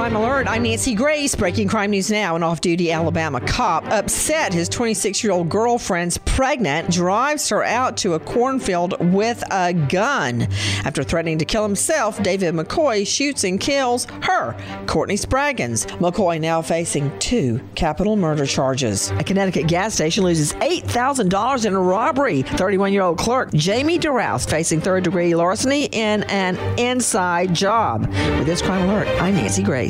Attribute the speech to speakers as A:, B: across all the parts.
A: Crime Alert, I'm Nancy Grace. Breaking crime news now. An off duty Alabama cop upset his 26 year old girlfriend's pregnant, drives her out to a cornfield with a gun. After threatening to kill himself, David McCoy shoots and kills her, Courtney Spraggins. McCoy now facing two capital murder charges. A Connecticut gas station loses $8,000 in a robbery. 31 year old clerk Jamie DeRouse facing third degree larceny in an inside job. With this Crime Alert, I'm Nancy Grace.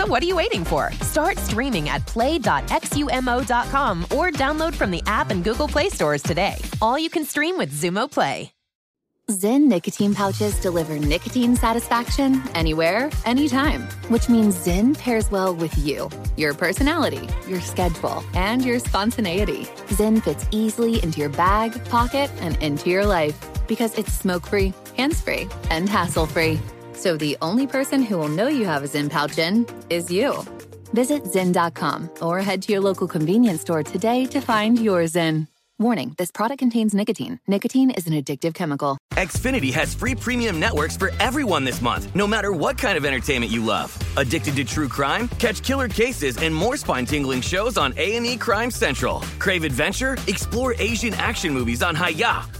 B: So what are you waiting for? Start streaming at play.xumo.com or download from the app and Google Play stores today. All you can stream with Xumo Play.
C: Zyn nicotine pouches deliver nicotine satisfaction anywhere, anytime, which means Zyn pairs well with you, your personality, your schedule, and your spontaneity. Zyn fits easily into your bag, pocket, and into your life because it's smoke free, hands free, and hassle free. So the only person who will know you have a Zyn pouch in is you. Visit Zyn.com or head to your local convenience store today to find your Zyn. Warning this product contains nicotine. Nicotine is an addictive chemical.
D: Xfinity has free premium networks for everyone this month, no matter what kind of entertainment you love. Addicted to true crime? Catch killer cases and more spine-tingling shows on A&E Crime Central. Crave adventure? Explore Asian action movies on Hi-YAH.